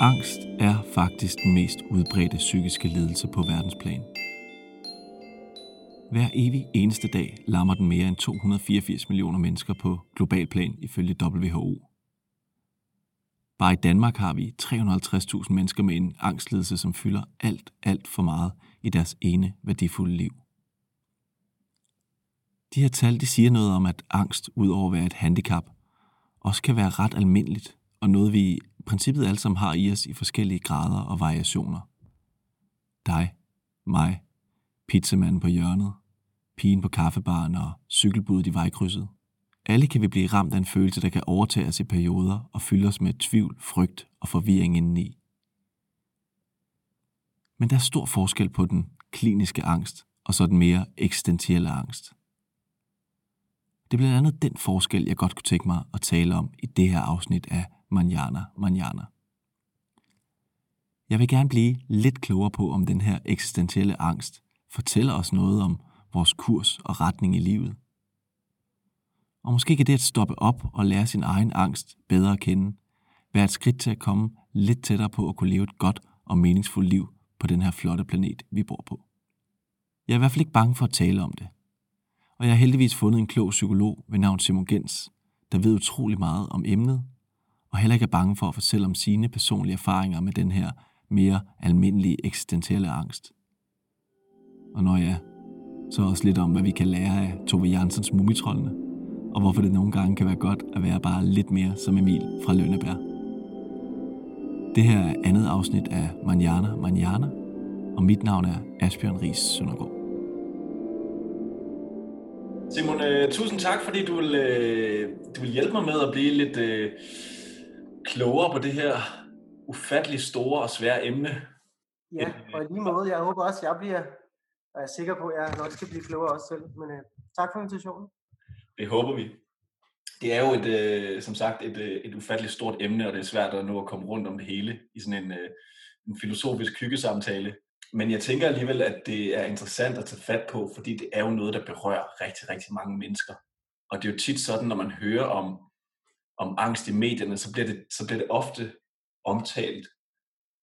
Angst er faktisk den mest udbredte psykiske lidelse på verdensplan. Hver evig eneste dag lammer den mere end 284 millioner mennesker på global plan ifølge WHO. Bare i Danmark har vi 350.000 mennesker med en angstlidelse, som fylder alt, alt for meget i deres ene værdifulde liv. De her tal de siger noget om, at angst, udover at være et handicap, også kan være ret almindeligt, og noget vi princippet alle sammen har i os i forskellige grader og variationer. Dig, mig, pizzamanden på hjørnet, pigen på kaffebaren og cykelbuddet i vejkrydset. Alle kan vi blive ramt af en følelse, der kan overtage os i perioder og fylde os med tvivl, frygt og forvirring indeni. Men der er stor forskel på den kliniske angst og så den mere eksistentielle angst. Det er blandt andet den forskel, jeg godt kunne tænke mig at tale om i det her afsnit af Manjana Manjana. Jeg vil gerne blive lidt klogere på, om den her eksistentielle angst fortæller os noget om vores kurs og retning i livet. Og måske kan det at stoppe op og lære sin egen angst bedre at kende, være et skridt til at komme lidt tættere på at kunne leve et godt og meningsfuldt liv på den her flotte planet, vi bor på. Jeg er i hvert fald ikke bange for at tale om det. Og jeg har heldigvis fundet en klog psykolog ved navn Simon Gens, der ved utrolig meget om emnet, og heller ikke er bange for at fortælle om sine personlige erfaringer med den her mere almindelige eksistentielle angst. Og når ja, så også lidt om, hvad vi kan lære af Tove Jansens Mumitrollene, og hvorfor det nogle gange kan være godt at være bare lidt mere som Emil fra Lønneberg. Det her er andet afsnit af Manjana Manjana, og mit navn er Asbjørn Ries Søndergaard. Simon, øh, tusind tak, fordi du vil, øh, du vil hjælpe mig med at blive lidt øh, klogere på det her ufattelig store og svære emne. Ja, og i lige måde, jeg håber også, jeg bliver og jeg er sikker på, at jeg nok skal blive klogere også selv. Men øh, tak for invitationen. Det håber vi. Det er jo et, øh, som sagt et, øh, et ufatteligt stort emne, og det er svært at nå at komme rundt om det hele i sådan en, øh, en filosofisk hyggesamtale. Men jeg tænker alligevel, at det er interessant at tage fat på, fordi det er jo noget, der berører rigtig, rigtig mange mennesker. Og det er jo tit sådan, når man hører om, om angst i medierne, så bliver, det, så bliver det ofte omtalt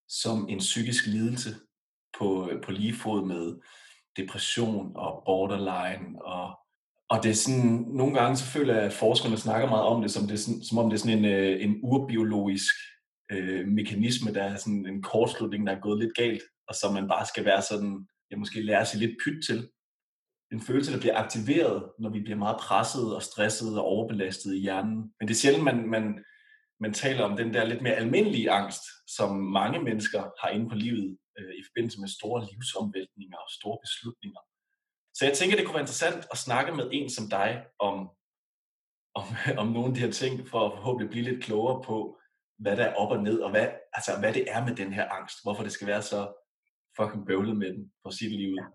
som en psykisk lidelse på, på lige fod med depression og borderline og og det er sådan, nogle gange så føler jeg, at forskerne snakker meget om det, som, det sådan, som om det er sådan en, øh, en urbiologisk øh, mekanisme, der er sådan en kortslutning, der er gået lidt galt, og som man bare skal være sådan, ja, måske lære sig lidt pyt til. En følelse, der bliver aktiveret, når vi bliver meget presset og stresset og overbelastet i hjernen. Men det er sjældent, man, man, man taler om den der lidt mere almindelige angst, som mange mennesker har inde på livet øh, i forbindelse med store livsomvæltninger og store beslutninger. Så jeg tænker, det kunne være interessant at snakke med en som dig om, om, om nogle af de her ting, for at forhåbentlig blive lidt klogere på, hvad der er op og ned, og hvad, altså, hvad det er med den her angst. Hvorfor det skal være så fucking bøvlet med den, for sit liv. Ja.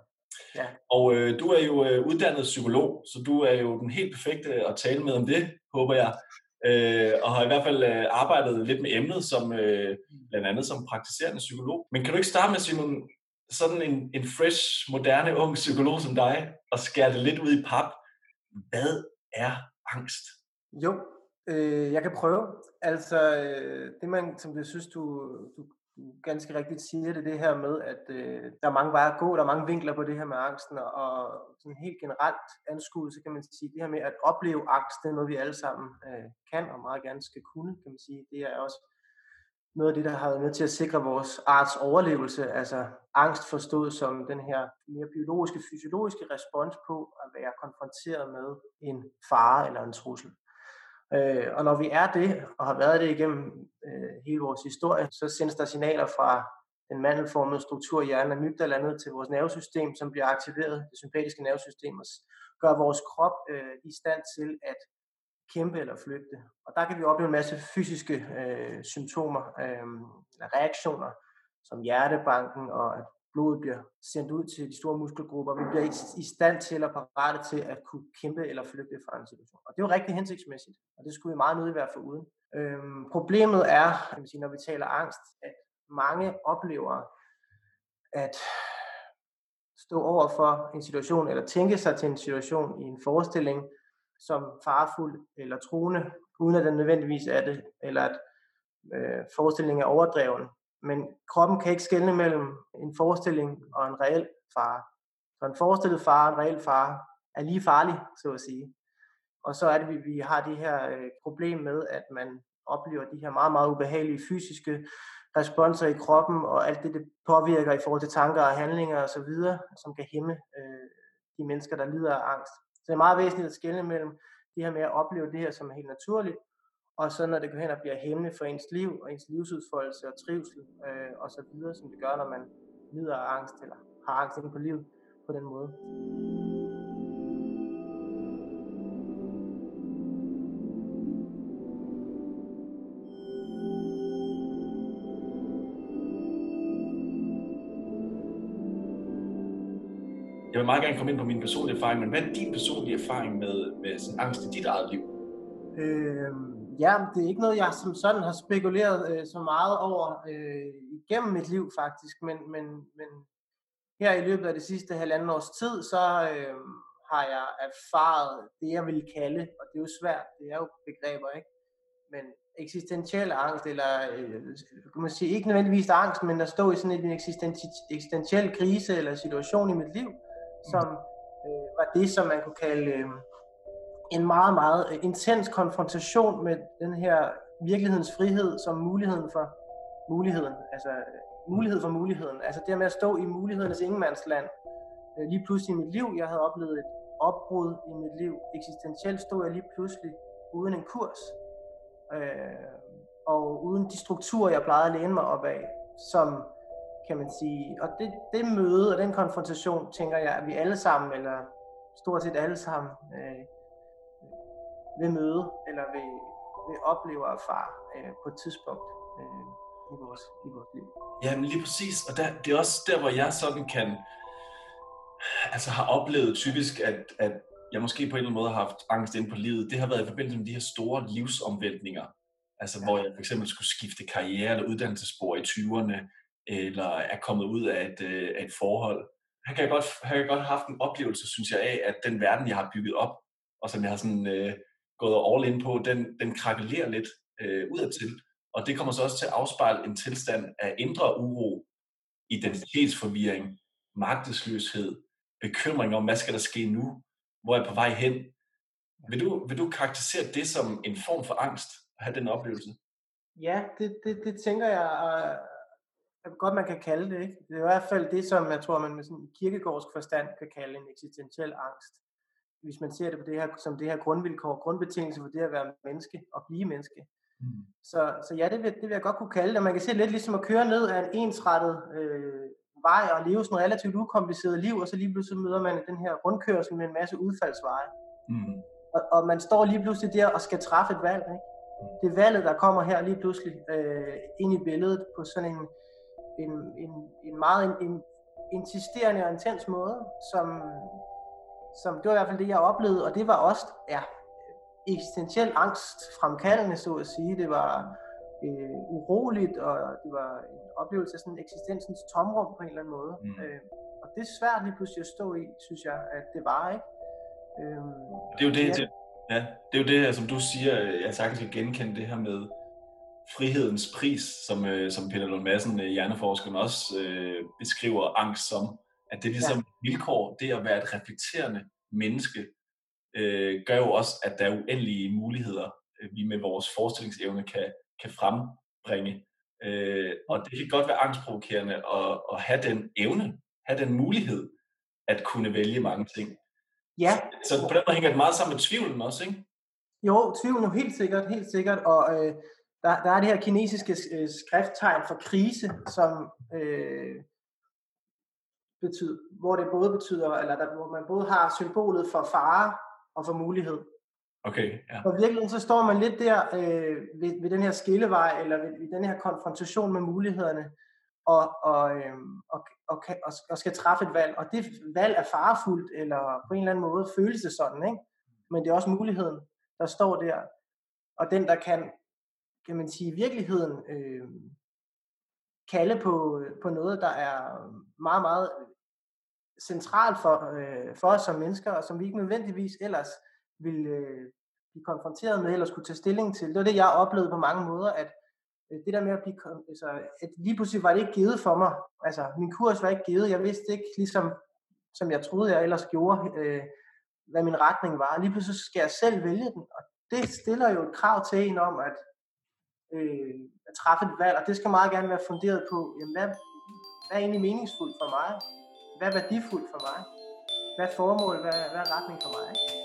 Ja. Og øh, du er jo øh, uddannet psykolog, så du er jo den helt perfekte at tale med om det, håber jeg. Øh, og har i hvert fald øh, arbejdet lidt med emnet, som øh, blandt andet som praktiserende psykolog. Men kan du ikke starte med, Simon, sådan en, en fresh, moderne, ung psykolog som dig, og skære det lidt ud i pap. Hvad er angst? Jo, øh, jeg kan prøve. Altså, øh, det man, som jeg synes, du, du, du ganske rigtigt siger, det det her med, at øh, der er mange veje at gå, der er mange vinkler på det her med angsten, og sådan helt generelt anskuet, så kan man sige, det her med at opleve angst, det er noget, vi alle sammen øh, kan og meget gerne skal kunne, kan man sige. Det er også noget af det, der har været med til at sikre vores arts overlevelse, altså angst forstået som den her mere biologiske, fysiologiske respons på at være konfronteret med en fare eller en trussel. Øh, og når vi er det, og har været det igennem øh, hele vores historie, så sendes der signaler fra den mandelformede struktur i hjernen amygdala ned til vores nervesystem, som bliver aktiveret, det sympatiske nervesystem, og gør vores krop øh, i stand til at kæmpe eller flygte. Og der kan vi opleve en masse fysiske øh, symptomer, øh, reaktioner, som hjertebanken og at blodet bliver sendt ud til de store muskelgrupper. Vi bliver i, stand til eller parate til at kunne kæmpe eller flygte fra en situation. Og det er jo rigtig hensigtsmæssigt, og det skulle vi meget nødig være for uden. Øhm, problemet er, kan man sige, når vi taler angst, at mange oplever at stå over for en situation, eller tænke sig til en situation i en forestilling, som farfuld eller truende, uden at den nødvendigvis er det, eller at øh, forestilling er overdreven. Men kroppen kan ikke skelne mellem en forestilling og en reel fare. Så en forestillet fare og en reel fare er lige farlig, så at sige. Og så er det, at vi har det her øh, problem med, at man oplever de her meget, meget ubehagelige fysiske responser i kroppen, og alt det, det påvirker i forhold til tanker og handlinger osv., som kan hæmme øh, de mennesker, der lider af angst. Så det er meget væsentligt at skelne mellem det her med at opleve det her som er helt naturligt, og så når det går hen og bliver hæmmende for ens liv og ens livsudfoldelse og trivsel øh, og så videre, som det gør, når man lider af angst eller har angst inde på livet på den måde. Jeg vil meget gerne komme ind på min personlige erfaring, men hvad er din personlige erfaring med, med sådan angst i dit eget liv? Øh, ja, det er ikke noget, jeg som sådan har spekuleret øh, så meget over øh, igennem mit liv faktisk, men, men, men her i løbet af det sidste halvanden års tid, så øh, har jeg erfaret det, jeg vil kalde, og det er jo svært, det er jo begreber, ikke? Men eksistentiel angst, eller øh, kan man sige, ikke nødvendigvis angst, men at stå i sådan en eksistentiel krise eller situation i mit liv, som øh, var det, som man kunne kalde øh, en meget, meget øh, intens konfrontation med den her virkelighedens frihed som muligheden for muligheden, altså øh, mulighed for muligheden, altså det med at stå i mulighedernes ingenmandsland, øh, lige pludselig i mit liv, jeg havde oplevet et opbrud i mit liv, eksistentielt stod jeg lige pludselig uden en kurs, øh, og uden de strukturer, jeg plejede at læne mig op af, som kan man sige. Og det, det møde og den konfrontation, tænker jeg, at vi alle sammen, eller stort set alle sammen, øh, vil møde, eller vil, vil opleve og erfare øh, på et tidspunkt øh, i, vores, i vores liv. Jamen lige præcis, og der, det er også der, hvor jeg sådan kan, altså har oplevet typisk, at, at jeg måske på en eller anden måde har haft angst ind på livet, det har været i forbindelse med de her store livsomvæltninger. Altså ja. hvor jeg for eksempel skulle skifte karriere eller uddannelsesspor i 20'erne, eller er kommet ud af et, øh, af et forhold. Her kan, jeg godt, her kan jeg godt have haft en oplevelse, synes jeg, af, at den verden, jeg har bygget op, og som jeg har sådan, øh, gået all in på, den, den krakelerer lidt øh, udadtil. Og det kommer så også til at afspejle en tilstand af indre uro, identitetsforvirring, magtesløshed, bekymring om, hvad skal der ske nu, hvor er jeg på vej hen. Vil du, vil du karakterisere det som en form for angst, at have den oplevelse? Ja, det, det, det tænker jeg, godt man kan kalde det. Ikke? Det er i hvert fald det, som jeg tror, man med sådan kirkegårdsk forstand kan kalde en eksistentiel angst. Hvis man ser det, på det her, som det her grundvilkår, grundbetingelse for det at være menneske og blive menneske. Mm. Så, så ja, det vil, det vil jeg godt kunne kalde det. Man kan se lidt ligesom at køre ned af en ensrettet øh, vej og leve sådan et relativt ukompliceret liv, og så lige pludselig møder man den her rundkørsel med en masse udfaldsveje. Mm. Og, og man står lige pludselig der og skal træffe et valg. Ikke? Mm. Det er valget, der kommer her lige pludselig øh, ind i billedet på sådan en, en, en, en meget en, en insisterende og intens måde, som, som det var i hvert fald det, jeg oplevede, og det var også ja, eksistentiel angst fremkaldende, så at sige. Det var øh, uroligt, og det var en oplevelse af sådan eksistensens tomrum på en eller anden måde. Mm. Øh, og det er svært lige pludselig at stå i, synes jeg, at det var, ikke? Øh, det er jo det, ja. det, ja, det er jo det, som du siger, jeg sagtens kan genkende det her med, frihedens pris, som, øh, som Peter Lund Madsen, øh, hjerneforskeren, også øh, beskriver angst som, at det er ligesom ja. vilkår, det at være et reflekterende menneske, øh, gør jo også, at der er uendelige muligheder, øh, vi med vores forestillingsevne kan, kan frembringe. Øh, og det kan godt være angstprovokerende at, at have den evne, have den mulighed, at kunne vælge mange ting. Ja. Så, så på den måde hænger det meget sammen med tvivlen også, ikke? Jo, tvivlen er helt sikkert, helt sikkert, og øh, der, der er det her kinesiske øh, skrifttegn for krise, som øh, betyder, hvor det både betyder, eller der, hvor man både har symbolet for fare og for mulighed. Okay, ja. Og virkelig så står man lidt der øh, ved, ved den her skillevej, eller ved, ved den her konfrontation med mulighederne, og, og, øh, og, og, og, og skal træffe et valg. Og det valg er farefuldt, eller på en eller anden måde føles det sådan, ikke? men det er også muligheden, der står der. Og den, der kan kan man sige, i virkeligheden øh, kalde på, øh, på noget, der er meget, meget centralt for, øh, for os som mennesker, og som vi ikke nødvendigvis ellers ville øh, blive konfronteret med, eller skulle tage stilling til. Det var det, jeg oplevede på mange måder, at øh, det der med at blive, altså, at lige pludselig var det ikke givet for mig. Altså, min kurs var ikke givet. Jeg vidste ikke, ligesom, som jeg troede, jeg ellers gjorde, øh, hvad min retning var. Lige pludselig skal jeg selv vælge den, og det stiller jo et krav til en om at, øh, at træffe et valg, og det skal meget gerne være funderet på, jamen, hvad, hvad er egentlig meningsfuldt for mig? Hvad er værdifuldt for mig? Hvad er formål? Hvad, hvad er retning for mig? Ikke?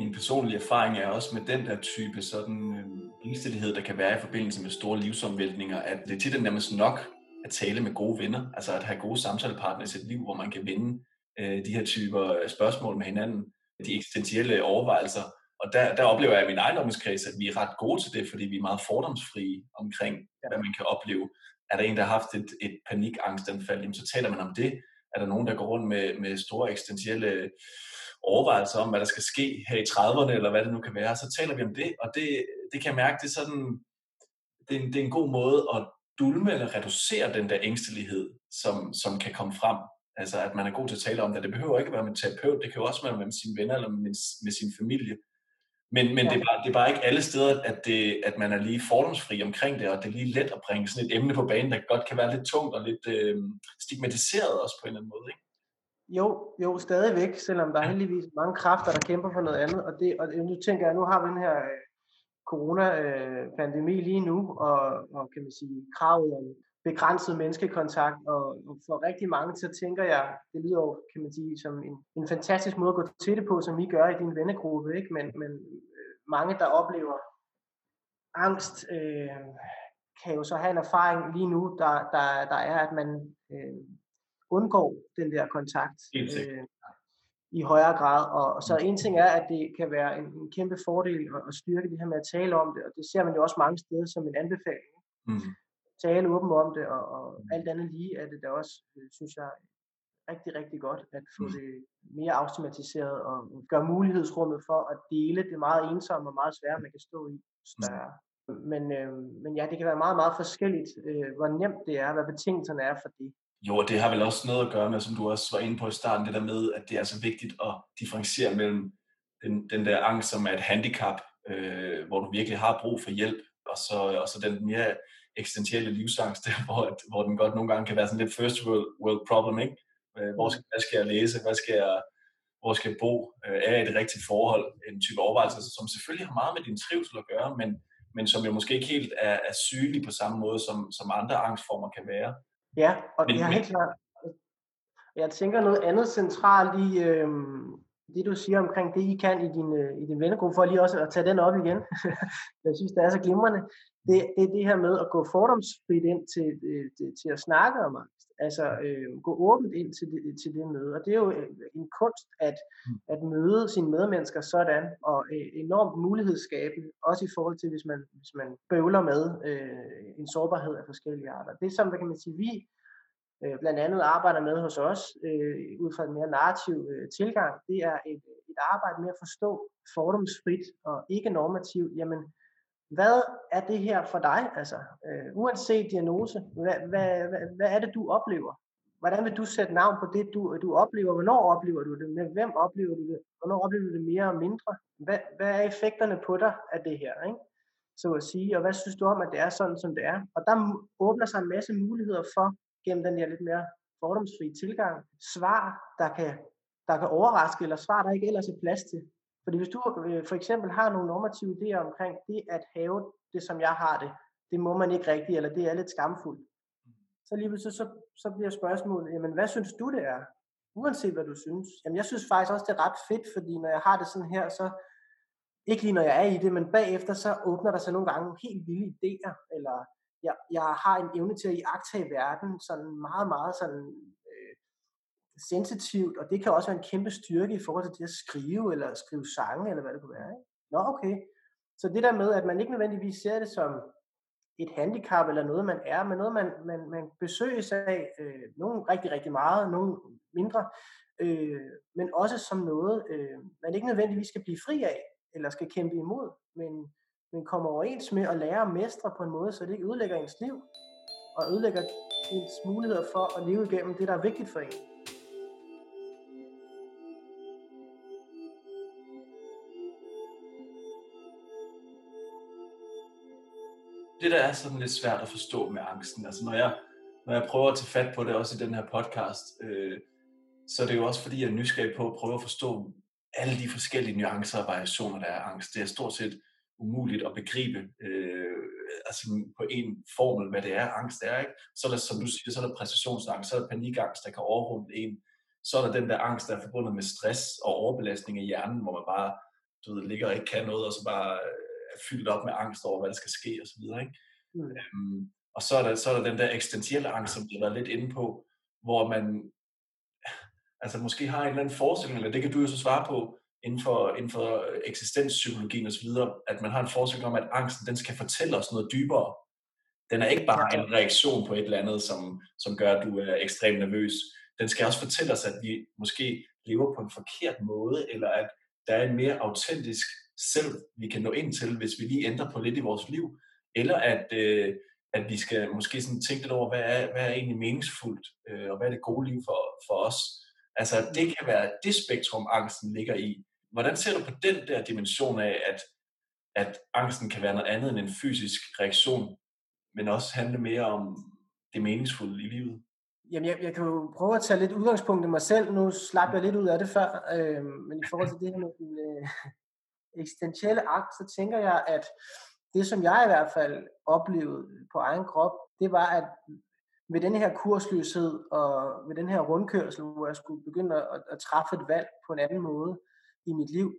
min personlige erfaring er også med den der type sådan øh, der kan være i forbindelse med store livsomvæltninger, at det tit er nærmest nok at tale med gode venner, altså at have gode samtalepartnere i sit liv, hvor man kan vende øh, de her typer spørgsmål med hinanden, de eksistentielle overvejelser. Og der, der oplever jeg i min ejendomskreds, at vi er ret gode til det, fordi vi er meget fordomsfrie omkring, ja. hvad man kan opleve. Er der en, der har haft et, et panikangstanfald, så taler man om det. Er der nogen, der går rundt med, med store eksistentielle overvejelser om, hvad der skal ske her i 30'erne, eller hvad det nu kan være, så taler vi om det, og det, det kan jeg mærke, det er sådan, det er, en, det er en god måde at dulme eller reducere den der ængstelighed, som, som kan komme frem. Altså, at man er god til at tale om det. Det behøver ikke at være med en terapeut, det kan jo også være med sine venner eller med, med sin familie. Men, men ja. det, er bare, det er bare ikke alle steder, at, det, at man er lige fordomsfri omkring det, og det er lige let at bringe sådan et emne på banen, der godt kan være lidt tungt og lidt øh, stigmatiseret også på en eller anden måde. Ikke? Jo, jo, stadigvæk, selvom der er heldigvis mange kræfter, der kæmper for noget andet. Og, det, og nu tænker jeg, nu har vi den her øh, corona-pandemi lige nu, og, og kan man sige, kravet om begrænset menneskekontakt, og, og for rigtig mange, så tænker jeg, det lyder jo, kan man sige, som en, en fantastisk måde at gå til det på, som vi gør i din vennegruppe, ikke? Men, men øh, mange, der oplever angst, øh, kan jo så have en erfaring lige nu, der, der, der er, at man øh, undgår den der kontakt øh, i højere grad. Og, og så en ting er, at det kan være en, en kæmpe fordel at, at styrke det her med at tale om det, og det ser man jo også mange steder som en anbefaling. Mm. Tale åbent om det, og, og alt andet lige er det da også, øh, synes jeg, rigtig, rigtig godt at få mm. det mere automatiseret og gøre mulighedsrummet for at dele det meget ensomme og meget svære, man kan stå i større. Mm. Men, øh, men ja, det kan være meget, meget forskelligt, øh, hvor nemt det er, hvad betingelserne er for det. Jo, og det har vel også noget at gøre med, som du også var inde på i starten, det der med, at det er så vigtigt at differentiere mellem den, den der angst, som er et handicap, øh, hvor du virkelig har brug for hjælp, og så, og så den mere eksistentielle livsangst, der, hvor, hvor den godt nogle gange kan være sådan lidt first world, world problem, ikke? Øh, hvor skal, hvad skal jeg læse? Hvad skal jeg, hvor skal jeg bo? Øh, er jeg i det rigtige forhold? En type overvejelse, som selvfølgelig har meget med din trivsel at gøre, men, men som jo måske ikke helt er, er synlig på samme måde, som, som andre angstformer kan være. Ja, og men, det er helt klart. Jeg tænker noget andet centralt i øh, det, du siger omkring det, I kan i din, øh, i din vennegruppe, for lige også at tage den op igen. jeg synes, det er så glimrende. Det, det er det her med at gå fordomsfrit ind til, øh, til, til at snakke om. Altså øh, gå åbent ind til det, til det møde. Og det er jo øh, en kunst at, mm. at møde sine medmennesker sådan, og øh, enormt mulighedsskabende, også i forhold til, hvis man, hvis man bøvler med øh, en sårbarhed af forskellige arter. Det som, hvad kan man sige, vi øh, blandt andet arbejder med hos os, øh, ud fra en mere narrativ øh, tilgang, det er et, et arbejde med at forstå fordomsfrit og ikke normativt, jamen hvad er det her for dig? Altså, øh, uanset diagnose, hvad, hvad, hvad, hvad er det, du oplever? Hvordan vil du sætte navn på det, du, du oplever? Hvornår oplever du det? Med hvem oplever du det? Hvornår oplever du det mere og mindre? Hvad, hvad er effekterne på dig af det her? Ikke? Så at sige, og hvad synes du om, at det er sådan, som det er? Og der åbner sig en masse muligheder for, gennem den her lidt mere fordomsfri tilgang, svar, der kan, der kan overraske, eller svar, der ikke ellers er plads til. Fordi hvis du øh, for eksempel har nogle normative idéer omkring det at have det, som jeg har det, det må man ikke rigtigt, eller det er lidt skamfuldt, så lige så, så, så bliver spørgsmålet, jamen hvad synes du det er? Uanset hvad du synes. Jamen jeg synes faktisk også, det er ret fedt, fordi når jeg har det sådan her, så ikke lige når jeg er i det, men bagefter så åbner der sig nogle gange helt vilde idéer, eller jeg, jeg har en evne til at iagtage verden sådan meget, meget sådan sensitivt, og det kan også være en kæmpe styrke i forhold til det at skrive, eller skrive sange, eller hvad det kunne være. Ikke? Nå, okay. Så det der med, at man ikke nødvendigvis ser det som et handicap, eller noget man er, men noget man, man, man besøges af, øh, nogle rigtig, rigtig meget, nogle mindre, øh, men også som noget, øh, man ikke nødvendigvis skal blive fri af, eller skal kæmpe imod, men, men kommer overens med at lære at mestre på en måde, så det ikke ødelægger ens liv, og ødelægger ens muligheder for at leve igennem det, der er vigtigt for en. Det, der er sådan lidt svært at forstå med angsten, altså når jeg, når jeg prøver at tage fat på det, også i den her podcast, øh, så er det jo også fordi, jeg er nysgerrig på at prøve at forstå alle de forskellige nuancer og variationer, der er angst. Det er stort set umuligt at begribe øh, altså på en formel, hvad det er, angst er. Ikke? Så er der, som du siger, så er der præstationsangst, så er der panikangst, der kan overrumple en. Så er der den der angst, der er forbundet med stress og overbelastning af hjernen, hvor man bare du ved, ligger og ikke kan noget, og så bare er fyldt op med angst over, hvad der skal ske osv. Mm. Øhm, og så er, der, så er der den der eksistentielle angst, som vi har været lidt inde på, hvor man altså måske har en eller anden forestilling, eller det kan du jo så svare på, inden for, inden for eksistenspsykologien osv., at man har en forestilling om, at angsten den skal fortælle os noget dybere. Den er ikke bare en reaktion på et eller andet, som, som gør, at du er ekstremt nervøs. Den skal også fortælle os, at vi måske lever på en forkert måde, eller at der er en mere autentisk selv, vi kan nå ind til, hvis vi lige ændrer på lidt i vores liv, eller at, øh, at vi skal måske sådan tænke lidt over, hvad er, hvad er egentlig meningsfuldt, øh, og hvad er det gode liv for, for os. Altså, det kan være det spektrum, angsten ligger i. Hvordan ser du på den der dimension af, at, at angsten kan være noget andet end en fysisk reaktion, men også handle mere om det meningsfulde i livet? Jamen, jeg, jeg kan jo prøve at tage lidt udgangspunkt i mig selv. Nu slap jeg lidt ud af det før, øh, men i forhold til det her med den øh, eksistentielle akt, så tænker jeg, at det, som jeg i hvert fald oplevede på egen krop, det var, at med den her kursløshed og med den her rundkørsel, hvor jeg skulle begynde at, at træffe et valg på en anden måde i mit liv,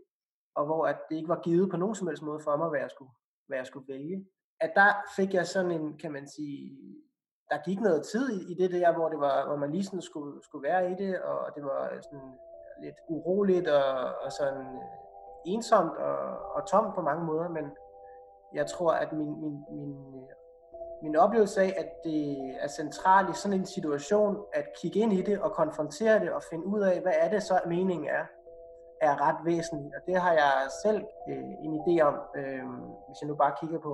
og hvor at det ikke var givet på nogen som helst måde for mig, hvad jeg skulle, hvad jeg skulle vælge, at der fik jeg sådan en, kan man sige, der gik noget tid i, i det der, hvor, det var, hvor man lige sådan skulle, skulle være i det, og det var sådan lidt uroligt og, og sådan øh, ensomt og, og tomt på mange måder, men jeg tror, at min, min, min, min oplevelse af, at det er centralt i sådan en situation, at kigge ind i det og konfrontere det og finde ud af, hvad er det så meningen er, er ret væsentligt. Og det har jeg selv øh, en idé om, øh, hvis jeg nu bare kigger på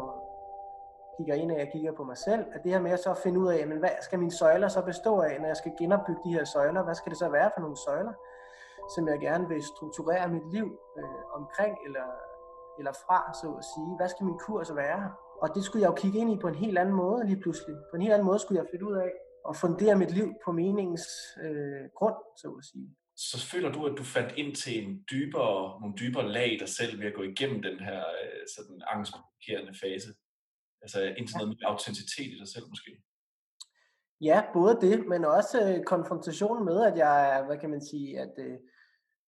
kigger ind og jeg kigger på mig selv, at det her med at så finde ud af, men hvad skal mine søjler så bestå af, når jeg skal genopbygge de her søjler? Hvad skal det så være for nogle søjler, som jeg gerne vil strukturere mit liv øh, omkring, eller eller fra, så at sige. Hvad skal min kurs være? Og det skulle jeg jo kigge ind i på en helt anden måde lige pludselig. På en helt anden måde skulle jeg finde ud af at fundere mit liv på meningens øh, grund, så at sige. Så føler du, at du fandt ind til en dybere, nogle dybere lag i dig selv ved at gå igennem den her øh, sådan angstprovokerende fase? Altså ind til noget med autenticitet i dig selv måske? Ja, både det, men også øh, konfrontationen med, at jeg, hvad kan man sige, at øh,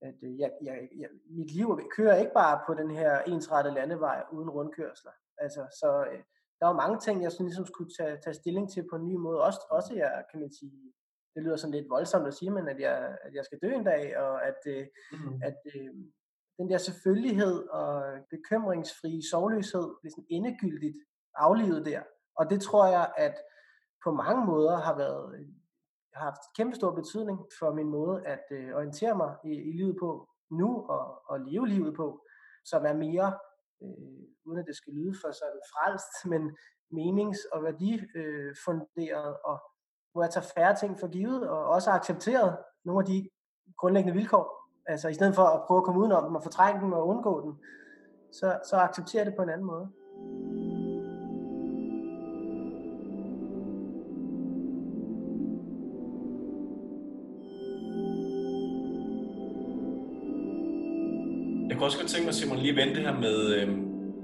at øh, jeg, jeg, jeg, mit liv kører ikke bare på den her ensrettede landevej uden rundkørsler. Altså, så øh, der var mange ting, jeg sådan ligesom skulle tage, tage stilling til på en ny måde. Også, også jeg, kan man sige, det lyder sådan lidt voldsomt at sige, men at jeg, at jeg skal dø en dag, og at, øh, mm. at øh, den der selvfølgelighed og bekymringsfri sovløshed bliver sådan endegyldigt aflivet der. Og det tror jeg, at på mange måder har været har haft kæmpe stor betydning for min måde at øh, orientere mig i, i livet på nu og, og leve livet på, som er mere, øh, uden at det skal lyde for sådan frelst, men menings- og værdifunderet, og hvor jeg tager færre ting for givet, og også har accepteret nogle af de grundlæggende vilkår. Altså i stedet for at prøve at komme udenom dem og fortrænge dem og undgå dem, så, så accepterer det på en anden måde. Også godt tænke mig, Simon, lige vente det her med, øh,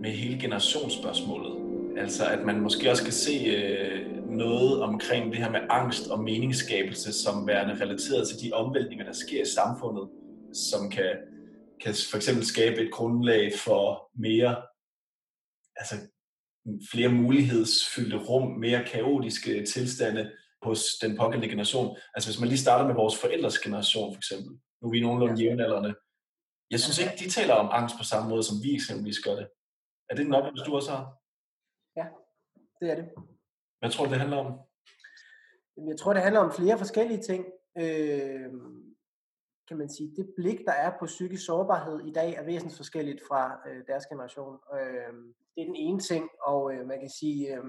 med hele generationsspørgsmålet. Altså, at man måske også kan se øh, noget omkring det her med angst og meningsskabelse, som værende relateret til de omvæltninger, der sker i samfundet, som kan, kan for eksempel skabe et grundlag for mere, altså flere mulighedsfyldte rum, mere kaotiske tilstande hos den pågældende generation. Altså hvis man lige starter med vores forældres generation for eksempel. Nu er vi nogenlunde jævnaldrende. Jeg synes ikke, de taler om angst på samme måde, som vi eksempelvis gør det. Er det en oplevelse, du også har? Ja, det er det. Hvad tror du, det handler om? Jeg tror, det handler om flere forskellige ting. Øh, kan man sige, det blik, der er på psykisk sårbarhed i dag, er væsentligt forskelligt fra øh, deres generation. Øh, det er den ene ting, og øh, man kan sige, øh,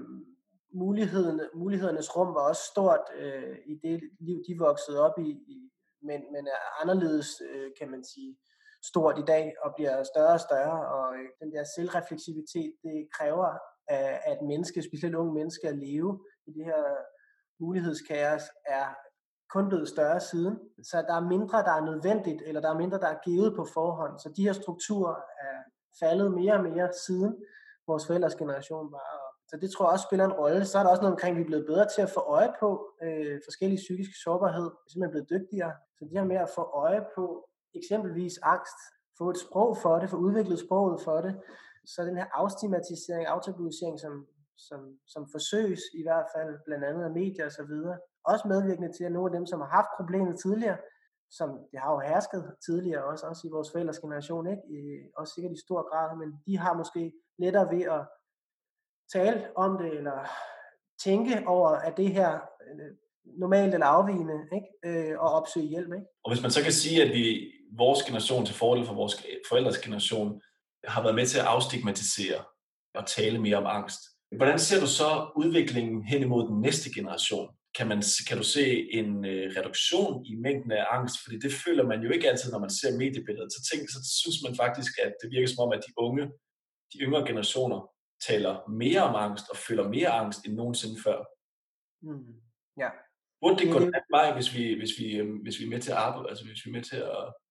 muligheden, mulighedernes rum var også stort øh, i det liv, de voksede op i, i men, men er anderledes, øh, kan man sige, stort i dag og bliver større og større, og øh, den der selvrefleksivitet, det kræver øh, at menneske, specielt unge mennesker, at leve i det her mulighedskaos, er kun blevet større siden. Så der er mindre, der er nødvendigt, eller der er mindre, der er givet på forhånd. Så de her strukturer er faldet mere og mere siden vores forældres generation var. Så det tror jeg også spiller en rolle. Så er der også noget omkring, at vi er blevet bedre til at få øje på øh, forskellige psykiske sårbarhed. Vi er simpelthen blevet dygtigere. Så det her med at få øje på eksempelvis angst, få et sprog for det, få udviklet sproget for det, så den her afstigmatisering, aftabuisering, som, som, som forsøges i hvert fald blandt andet af medier og så videre, også medvirkende til, at nogle af dem, som har haft problemet tidligere, som det har jo hersket tidligere også, også i vores forældres generation, ikke? I, også sikkert i stor grad, men de har måske lettere ved at tale om det, eller tænke over, at det her øh, normalt eller afvigende, ikke? Øh, og opsøge hjælp. Ikke? Og hvis man så kan sige, at vi, vores generation til fordel for vores forældres generation, har været med til at afstigmatisere og tale mere om angst. Hvordan ser du så udviklingen hen imod den næste generation? Kan, man, kan du se en øh, reduktion i mængden af angst? Fordi det føler man jo ikke altid, når man ser mediebilledet. Så, tænk, så synes man faktisk, at det virker som om, at de unge, de yngre generationer, taler mere om angst og føler mere angst end nogensinde før. Mm. Ja. Burde det gå den vej, hvis vi, hvis, vi, øhm, hvis vi er med til at arbejde, altså hvis vi er med til at Øh,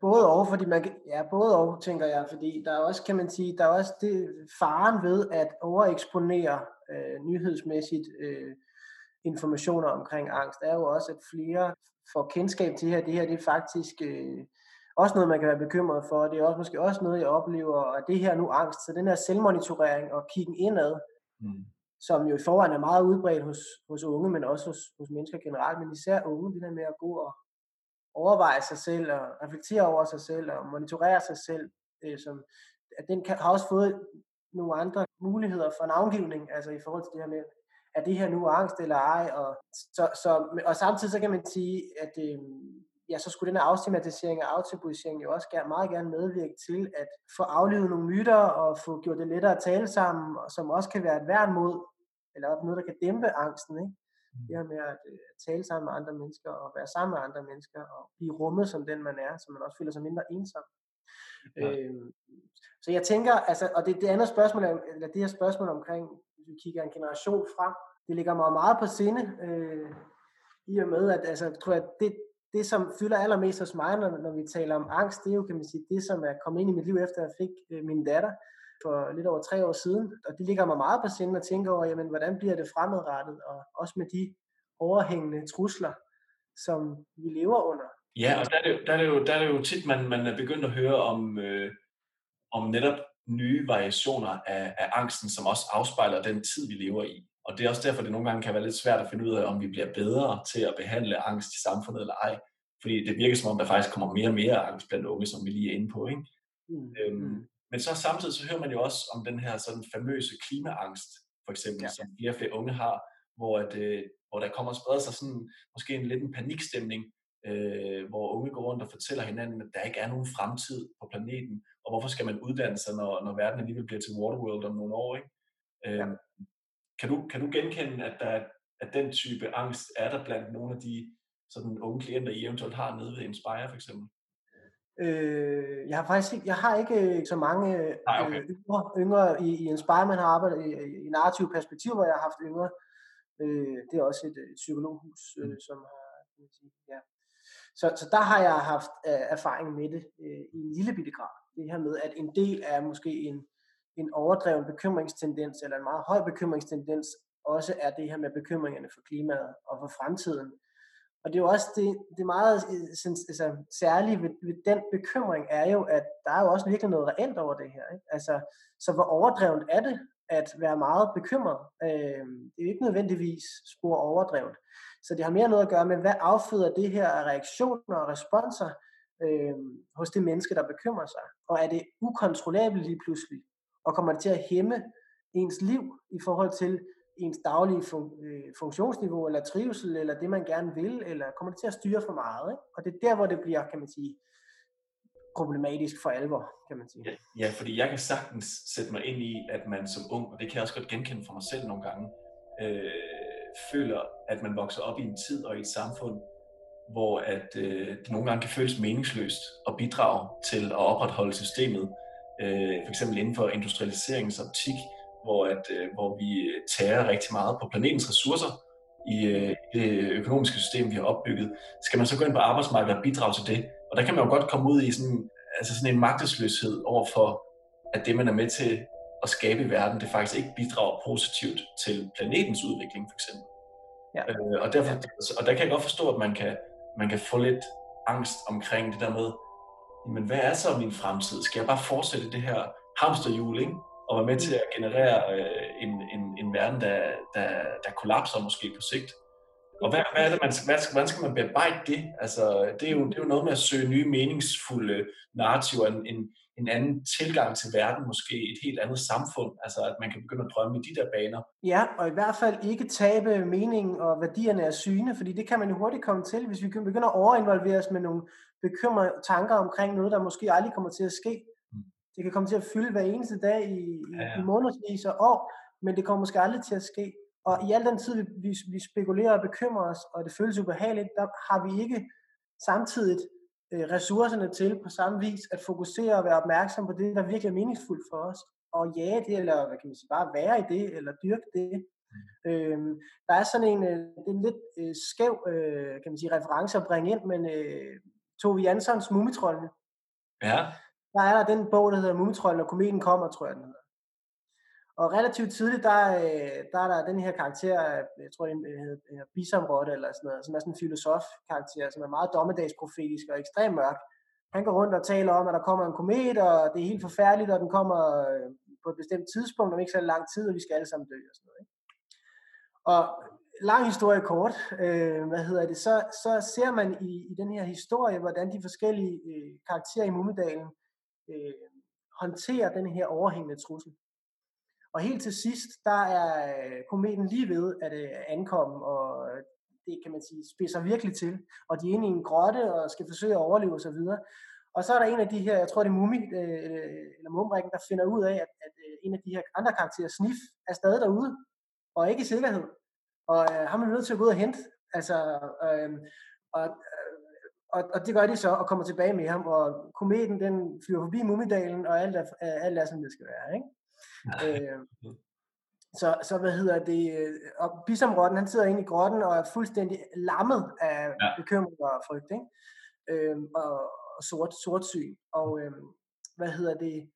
både og, fordi man ja, både og, tænker jeg, fordi der er også, kan man sige, der er også det faren ved at overeksponere øh, nyhedsmæssigt øh, informationer omkring angst, er jo også, at flere får kendskab til her, det her det er faktisk øh, også noget, man kan være bekymret for, det er også måske også noget, jeg oplever, at det her nu angst, så den her selvmonitorering og kiggen indad, mm. som jo i forvejen er meget udbredt hos, hos unge, men også hos, hos mennesker generelt, men især unge, det der med at gå og overveje sig selv og reflektere over sig selv og monitorere sig selv, øh, som, at den kan, har også fået nogle andre muligheder for navngivning, altså i forhold til det her med, er det her nu angst eller ej, og, så, så, og samtidig så kan man sige, at øh, ja, så skulle den her afstigmatisering og aftabuisering jo også gerne, meget gerne medvirke til at få aflevet nogle myter og få gjort det lettere at tale sammen, som også kan være et værn mod, eller noget, der kan dæmpe angsten. Ikke? Det her med at øh, tale sammen med andre mennesker og være sammen med andre mennesker og blive rummet som den man er, så man også føler sig mindre ensom. Ja. Øh, så jeg tænker, altså, og det, det andet spørgsmål, eller det her spørgsmål omkring, hvis vi kigger en generation frem, det ligger mig meget på sinde, øh, i og med, at altså, tror jeg, det, det, som fylder allermest hos mig, når, når vi taler om angst, det er jo, kan man sige, det, som er kommet ind i mit liv, efter jeg fik øh, min datter for lidt over tre år siden. Og det ligger mig meget på sinde at tænke over, jamen, hvordan bliver det fremadrettet, og også med de overhængende trusler, som vi lever under. Ja, og der er det jo, der er det jo, der er det jo tit, man, man er begyndt at høre om, øh, om netop nye variationer af, af angsten, som også afspejler den tid, vi lever i. Og det er også derfor, det nogle gange kan være lidt svært at finde ud af, om vi bliver bedre til at behandle angst i samfundet eller ej. Fordi det virker som om, der faktisk kommer mere og mere angst blandt unge, som vi lige er inde på. Ikke? Mm. Øhm, mm. Men så samtidig så hører man jo også om den her sådan famøse klimaangst, for eksempel, ja. som flere og flere unge har, hvor, at, øh, hvor der kommer og spreder sig sådan, måske en lidt en panikstemning, øh, hvor unge går rundt og fortæller hinanden, at der ikke er nogen fremtid på planeten, og hvorfor skal man uddanne sig, når, når verden alligevel bliver til Waterworld om nogle år. Ikke? Øh, ja. kan, du, kan du genkende, at, der, at den type angst er der blandt nogle af de sådan unge klienter, I eventuelt har nede ved Inspire for eksempel? Øh, jeg har faktisk ikke, jeg har ikke øh, så mange Nej, okay. øh, yngre, yngre i, i Inspire, man har arbejdet i, i narrativ perspektiv, hvor jeg har haft yngre. Øh, det er også et, et psykologhus, øh, mm. som har, kan sige, ja. Så, så der har jeg haft øh, erfaring med det øh, i en lille bitte grad. Det her med, at en del er måske en, en overdreven bekymringstendens, eller en meget høj bekymringstendens, også er det her med bekymringerne for klimaet og for fremtiden. Og det er jo også det, det er meget øh, altså, særlige ved, ved den bekymring er jo, at der er jo også virkelig noget reelt over det her. Ikke? Altså, så hvor overdrevet er det at være meget bekymret? Øh, det er jo ikke nødvendigvis spor overdrevet. Så det har mere noget at gøre med, hvad afføder det her af reaktioner og responser øh, hos det menneske, der bekymrer sig. Og er det ukontrollabelt lige pludselig? Og kommer det til at hæmme ens liv i forhold til ens daglige fun- øh, funktionsniveau, eller trivsel, eller det man gerne vil, eller kommer det til at styre for meget. Ikke? Og det er der, hvor det bliver, kan man sige, problematisk for alvor, kan man sige. Ja, ja, fordi jeg kan sagtens sætte mig ind i, at man som ung, og det kan jeg også godt genkende for mig selv nogle gange, øh, føler, at man vokser op i en tid og i et samfund, hvor at øh, det nogle gange kan føles meningsløst at bidrage til at opretholde systemet, øh, for eksempel inden for industrialiseringsoptik, hvor, at, øh, hvor vi tager rigtig meget på planetens ressourcer i øh, det økonomiske system, vi har opbygget. Skal man så gå ind på arbejdsmarkedet og bidrage til det? Og der kan man jo godt komme ud i sådan, altså sådan en magtesløshed over for, at det, man er med til at skabe i verden, det faktisk ikke bidrager positivt til planetens udvikling, for eksempel. Ja. Øh, og, derfor, og der kan jeg godt forstå, at man kan, man kan få lidt angst omkring det der med, men hvad er så min fremtid? Skal jeg bare fortsætte det her hamsterhjul, ikke? Og være med til at generere øh, en, en, en verden, der, der, der kollapser måske på sigt? Og hvad, hvad er det, man, hvad, hvordan skal man bearbejde det? Altså, det, er jo, det er jo noget med at søge nye meningsfulde narrativer, en, en, en anden tilgang til verden, måske et helt andet samfund, altså at man kan begynde at drømme i de der baner. Ja, og i hvert fald ikke tabe meningen og værdierne af syne, fordi det kan man jo hurtigt komme til, hvis vi begynder at overinvolvere os med nogle bekymrede tanker omkring noget, der måske aldrig kommer til at ske. Det kan komme til at fylde hver eneste dag i, ja, ja. i månedsvis og år, men det kommer måske aldrig til at ske. Og i al den tid, vi, vi spekulerer og bekymrer os, og det føles ubehageligt, der har vi ikke samtidig øh, ressourcerne til på samme vis at fokusere og være opmærksom på det, der virkelig er meningsfuldt for os. Og ja det, eller hvad kan man sige, bare være i det, eller dyrke det. Mm. Øhm, der er sådan en, øh, en lidt øh, skæv øh, kan man sige, reference at bringe ind, men øh, Tove Janssons Mumitrollene. Ja. Der er der den bog, der hedder Mumitrollen, og kometen kommer, tror jeg den hedder. Og relativt tidligt, der, øh, der er der den her karakter, jeg tror, den øh, hedder Bisamrotte eller sådan noget, som er sådan en filosof-karakter, som er meget dommedagsprofetisk og ekstremt mørk. Han går rundt og taler om, at der kommer en komet, og det er helt forfærdeligt, og den kommer øh, på et bestemt tidspunkt, om ikke så lang tid, og vi skal alle sammen dø og sådan noget. Ikke? Og lang historie kort, øh, hvad hedder det, så, så ser man i, i den her historie, hvordan de forskellige øh, karakterer i Mummedalen, øh, håndtere den her overhængende trussel. Og helt til sidst, der er øh, kometen lige ved at øh, ankomme, og øh, det kan man sige, spidser virkelig til. Og de er inde i en grotte og skal forsøge at overleve osv. Og så er der en af de her, jeg tror det er Mumi, øh, øh, eller Mumrikken, der finder ud af, at, at en af de her andre karakterer, Sniff, er stadig derude, og ikke i sikkerhed. Og øh, ham er nødt til at gå ud og hente. Altså, øh, og, og, og det gør de så, og kommer tilbage med ham, og kometen den flyver forbi Mumidalen, og alt er, alt er som det skal være. Ikke? øh, så, så hvad hedder det, og Bisamrotten, han sidder inde i grotten og er fuldstændig lammet af ja. bekymring og frygt, ikke? Øh, og, og sort, sort syn. Og øh, hvad hedder det,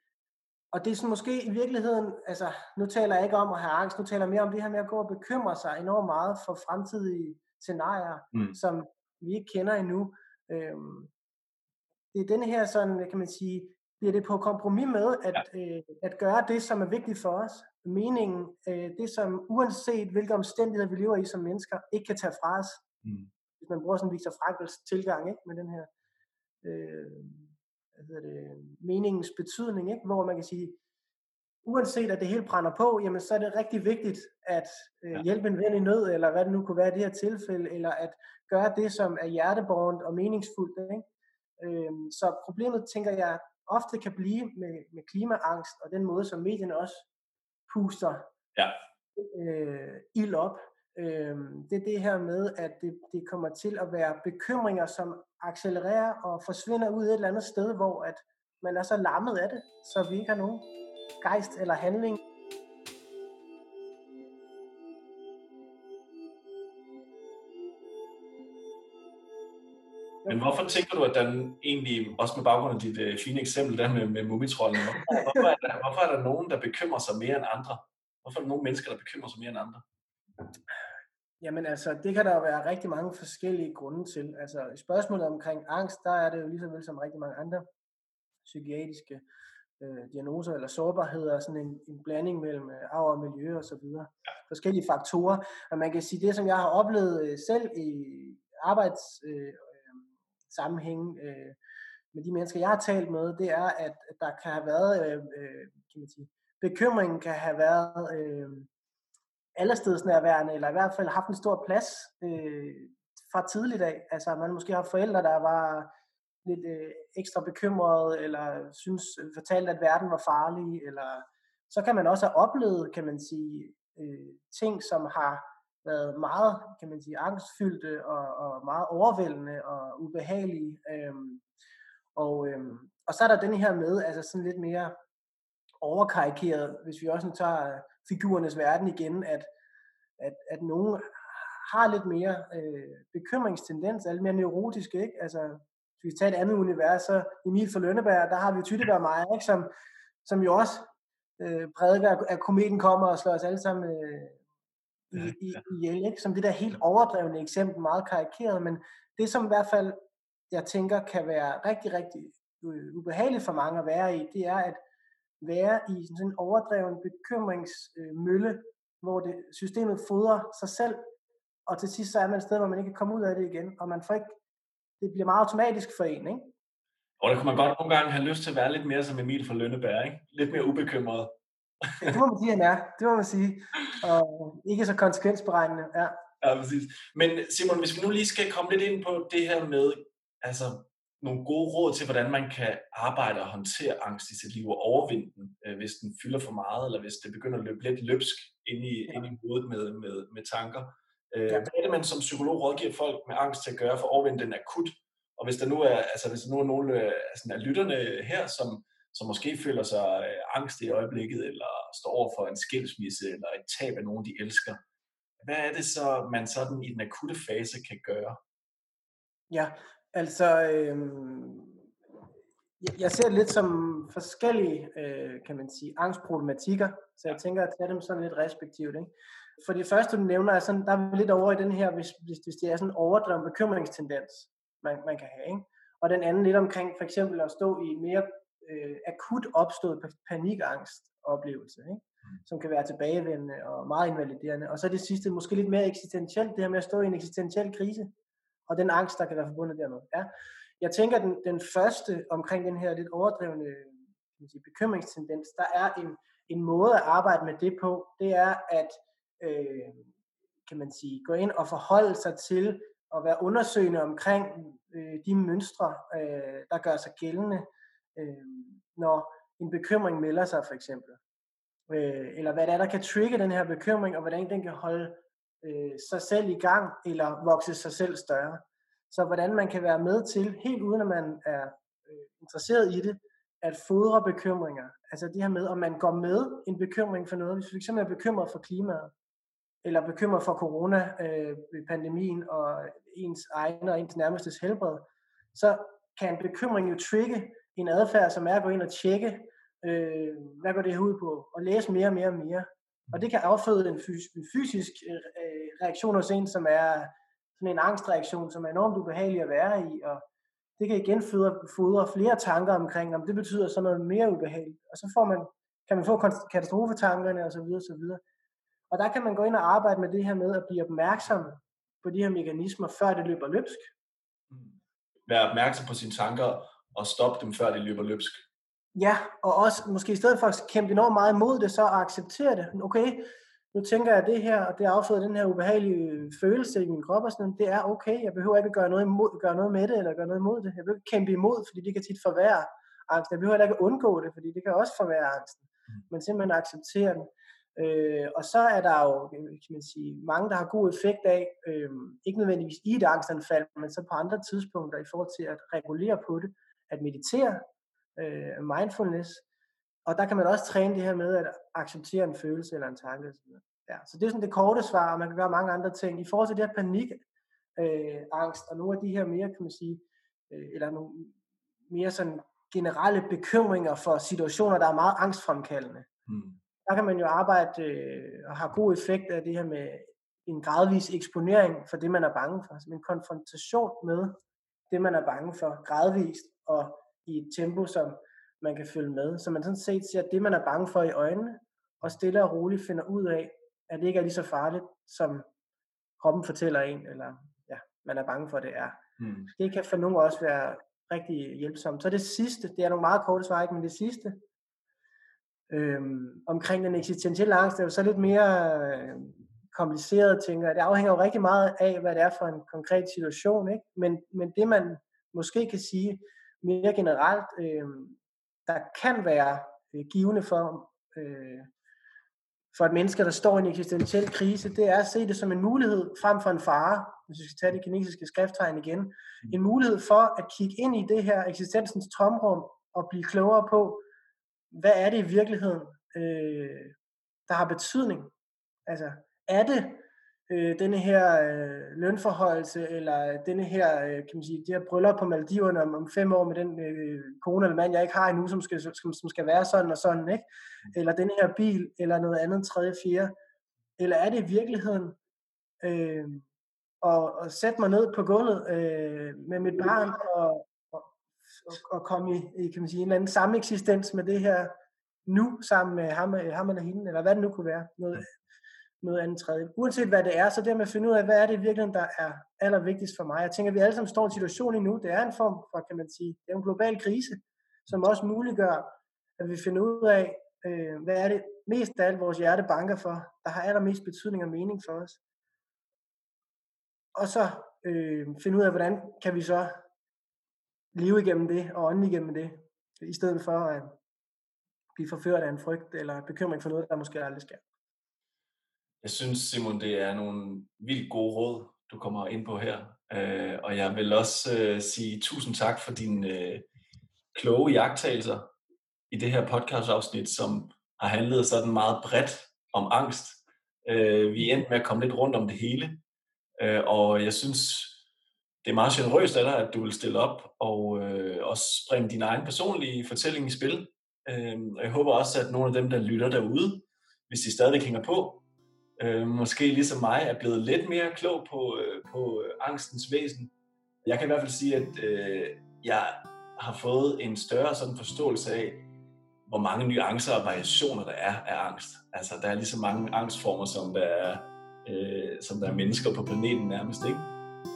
og det er sådan måske i virkeligheden, altså nu taler jeg ikke om at have angst, nu taler jeg mere om det her med at gå og bekymre sig enormt meget for fremtidige scenarier, mm. som vi ikke kender endnu. Øhm, det er denne her sådan, kan man sige, bliver det på kompromis med at, ja. øh, at gøre det, som er vigtigt for os. Meningen, øh, det som uanset hvilke omstændigheder vi lever i som mennesker, ikke kan tage fra os. Mm. Hvis man bruger sådan Viktor Frankls tilgang ikke, med den her øh, hvad hedder det, meningens betydning, ikke, hvor man kan sige, uanset at det hele brænder på, jamen så er det rigtig vigtigt at øh, hjælpe en ven i nød, eller hvad det nu kunne være i det her tilfælde, eller at gøre det, som er hjerteborgent og meningsfuldt. Ikke? Øh, så problemet, tænker jeg, ofte kan blive med, med klimaangst, og den måde, som medierne også puster ja. øh, ild op, øh, det er det her med, at det, det kommer til at være bekymringer, som accelererer og forsvinder ud et eller andet sted, hvor at man er så lammet af det, så vi ikke har nogen gejst eller handling. Men hvorfor tænker du, at den egentlig, også med baggrund af dit uh, fine eksempel der med, med mumitrollen, hvorfor, hvorfor, er der, hvorfor er der nogen, der bekymrer sig mere end andre? Hvorfor er der nogle mennesker, der bekymrer sig mere end andre? Jamen altså, det kan der jo være rigtig mange forskellige grunde til. Altså i spørgsmålet omkring angst, der er det jo lige så vel som rigtig mange andre psykiatriske øh, diagnoser eller sårbarheder, sådan en, en blanding mellem øh, arv og miljø og så videre. Forskellige faktorer. Og man kan sige, det som jeg har oplevet øh, selv i arbejds, øh, sammenhæng øh, med de mennesker, jeg har talt med, det er, at der kan have været, øh, øh, kan man sige, bekymringen kan have været øh, allestedsnærværende, eller i hvert fald haft en stor plads øh, fra tidligt af. Altså man måske har forældre, der var lidt øh, ekstra bekymret, eller synes, øh, fortalte, at verden var farlig, eller så kan man også have oplevet, kan man sige, øh, ting, som har været meget, kan man sige, angstfyldte og, og meget overvældende og ubehagelige. Øhm, og, øhm, og så er der den her med, altså sådan lidt mere overkarikeret, hvis vi også nu tager øh, figurernes verden igen, at, at, at nogen har lidt mere øh, bekymringstendens, er lidt mere neurotiske, ikke? Altså, hvis vi tager et andet univers, så Emil for Lønneberg, der har vi Tytteberg og mig, ikke? Som, som jo også øh, prædiker, at kometen kommer og slår os alle sammen øh, i, i, ihjel, ikke? Som det der helt overdrevne eksempel, meget karikeret, men det som i hvert fald, jeg tænker, kan være rigtig, rigtig øh, ubehageligt for mange at være i, det er at være i sådan en overdreven bekymringsmølle, hvor det, systemet fodrer sig selv, og til sidst så er man et sted, hvor man ikke kan komme ud af det igen, og man får ikke, det bliver meget automatisk for en, ikke? Og der kunne man godt nogle gange have lyst til at være lidt mere som Emil fra Lønneberg, ikke? Lidt mere ubekymret. Ja, det må man sige, han er. Det må man sige. Og ikke så konsekvensberegnende, ja. Ja, præcis. Men Simon, hvis vi nu lige skal komme lidt ind på det her med, altså nogle gode råd til, hvordan man kan arbejde og håndtere angst i sit liv og overvinde den, øh, hvis den fylder for meget, eller hvis det begynder at løbe lidt løbsk ind i, ja. ind i hovedet med, med, med tanker. Øh, ja. Hvad er det, man som psykolog rådgiver folk med angst til at gøre for at overvinde den akut? Og hvis der nu er, altså hvis der nu er nogle øh, altså, af lytterne her, som, som måske føler sig øh, angst i øjeblikket, eller står over for en skilsmisse, eller et tab af nogen, de elsker, hvad er det så, man sådan i den akutte fase kan gøre? Ja, altså, øh, jeg ser det lidt som forskellige, øh, kan man sige, angstproblematikker, så jeg tænker at tage dem sådan lidt respektivt. Ikke? For det første, du nævner, er sådan, der er vi lidt over i den her, hvis, hvis, hvis det er sådan en overdreven bekymringstendens, man, man kan have. Ikke? Og den anden lidt omkring for eksempel at stå i mere øh, akut opstået panikangst oplevelse, ikke? som kan være tilbagevendende og meget invaliderende. Og så det sidste, måske lidt mere eksistentielt, det her med at stå i en eksistentiel krise, og den angst, der kan være forbundet dermed. Ja. Jeg tænker, den, den første omkring den her lidt overdrevne kan sige, bekymringstendens, der er en, en måde at arbejde med det på, det er at øh, kan man sige, gå ind og forholde sig til at være undersøgende omkring øh, de mønstre, øh, der gør sig gældende, øh, når en bekymring melder sig for eksempel. Øh, eller hvad det er, der kan trigge den her bekymring, og hvordan den kan holde øh, sig selv i gang, eller vokse sig selv større. Så hvordan man kan være med til, helt uden at man er øh, interesseret i det, at fodre bekymringer. Altså det her med, om man går med en bekymring for noget. Hvis vi fx er bekymret for klimaet, eller bekymret for corona-pandemien øh, og ens egen og ens nærmestes helbred, så kan en bekymring jo trigge en adfærd, som er at gå ind og tjekke, øh, hvad går det her ud på, og læse mere og mere og mere. Og det kan afføde en, fys- en fysisk øh, reaktion hos en, som er sådan en angstreaktion, som er enormt ubehagelig at være i, og det kan igen fodre, fodre flere tanker omkring, om det betyder sådan noget mere ubehageligt. Og så får man, kan man få katastrofetankerne osv. osv. Og der kan man gå ind og arbejde med det her med at blive opmærksom på de her mekanismer, før det løber løbsk. Vær opmærksom på sine tanker og stoppe dem, før det løber løbsk. Ja, og også måske i stedet for at kæmpe enormt meget imod det, så acceptere det. Okay, nu tænker jeg det her, og det afføder den her ubehagelige følelse i min krop, og sådan, det er okay, jeg behøver ikke at gøre noget, imod, gøre noget med det, eller gøre noget imod det. Jeg behøver ikke kæmpe imod, fordi det kan tit forværre angsten. Jeg behøver ikke at undgå det, fordi det kan også forværre angsten. Mm. Men simpelthen acceptere den. Øh, og så er der jo, kan man sige, mange, der har god effekt af, øh, ikke nødvendigvis i et angstanfald, men så på andre tidspunkter i forhold til at regulere på det, at meditere, øh, mindfulness, og der kan man også træne det her med at acceptere en følelse eller en tanke. Ja, så det er sådan det korte svar, og man kan gøre mange andre ting. I forhold til det her panik, øh, angst, og nogle af de her mere, kan man sige, øh, eller nogle mere sådan generelle bekymringer for situationer, der er meget angstfremkaldende. Mm der kan man jo arbejde øh, og have god effekt af det her med en gradvis eksponering for det, man er bange for. Altså en konfrontation med det, man er bange for, gradvist og i et tempo, som man kan følge med. Så man sådan set ser det, man er bange for i øjnene, og stille og roligt finder ud af, at det ikke er lige så farligt, som kroppen fortæller en, eller ja, man er bange for, at det er. Mm. Det kan for nogle også være rigtig hjælpsomt. Så det sidste, det er nogle meget korte svar, ikke? men det sidste, Øhm, omkring den eksistentielle angst er jo så lidt mere øh, kompliceret, tænker jeg. Det afhænger jo rigtig meget af, hvad det er for en konkret situation. Ikke? Men, men det man måske kan sige mere generelt, øh, der kan være øh, givende for, øh, for et menneske, der står i en eksistentiel krise, det er at se det som en mulighed frem for en fare, hvis vi skal tage det kinesiske skrifttegn igen. Mm. En mulighed for at kigge ind i det her eksistensens tomrum og blive klogere på, hvad er det i virkeligheden, øh, der har betydning? Altså, er det øh, denne her øh, lønforhøjelse, eller denne her, øh, kan man sige, det her bryllup på Maldiverne om, om fem år med den øh, kone eller mand, jeg ikke har endnu, som skal, som, som skal være sådan og sådan, ikke? Eller denne her bil, eller noget andet, tredje, fjerde. Eller er det i virkeligheden øh, at, at sætte mig ned på gulvet øh, med mit barn og, og, og komme i, i kan man sige, en eller anden sameksistens med det her nu, sammen med ham, ham eller hende, eller hvad det nu kunne være. Noget, noget andet tredje. Uanset hvad det er, så det med at finde ud af, hvad er det virkelig, der er allervigtigst for mig. Jeg tænker, at vi alle sammen står i en situation endnu. Det er en form for, kan man sige, det er en global krise, som også muliggør, at vi finder ud af, øh, hvad er det mest af alt vores hjerte banker for, der har allermest betydning og mening for os. Og så øh, finde ud af, hvordan kan vi så leve igennem det og ånde igennem det, i stedet for at blive forført af en frygt eller bekymring for noget, der måske aldrig sker. Jeg synes, Simon, det er nogle vildt gode råd, du kommer ind på her. Øh, og jeg vil også øh, sige tusind tak for dine øh, kloge jagttagelser i det her podcastafsnit, som har handlet sådan meget bredt om angst. Øh, vi er endt med at komme lidt rundt om det hele. Øh, og jeg synes, det er meget generøst af dig, at du vil stille op og øh, også bringe din egen personlige fortælling i spil. Øh, og jeg håber også, at nogle af dem, der lytter derude, hvis de stadig hænger på, øh, måske ligesom mig, er blevet lidt mere klog på, øh, på angstens væsen. Jeg kan i hvert fald sige, at øh, jeg har fået en større sådan forståelse af, hvor mange nuancer og variationer der er af angst. Altså, der er lige så mange angstformer, som der er, øh, som der er mennesker på planeten nærmest, ikke?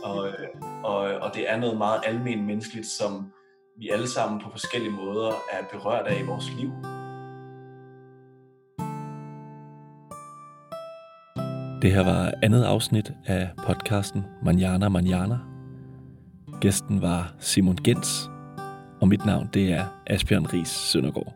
Og, øh, og, og det er noget meget almen menneskeligt, som vi alle sammen på forskellige måder er berørt af i vores liv. Det her var andet afsnit af podcasten Manjana Manjana. Gæsten var Simon Gens, og mit navn det er Asbjørn Ries Søndergaard.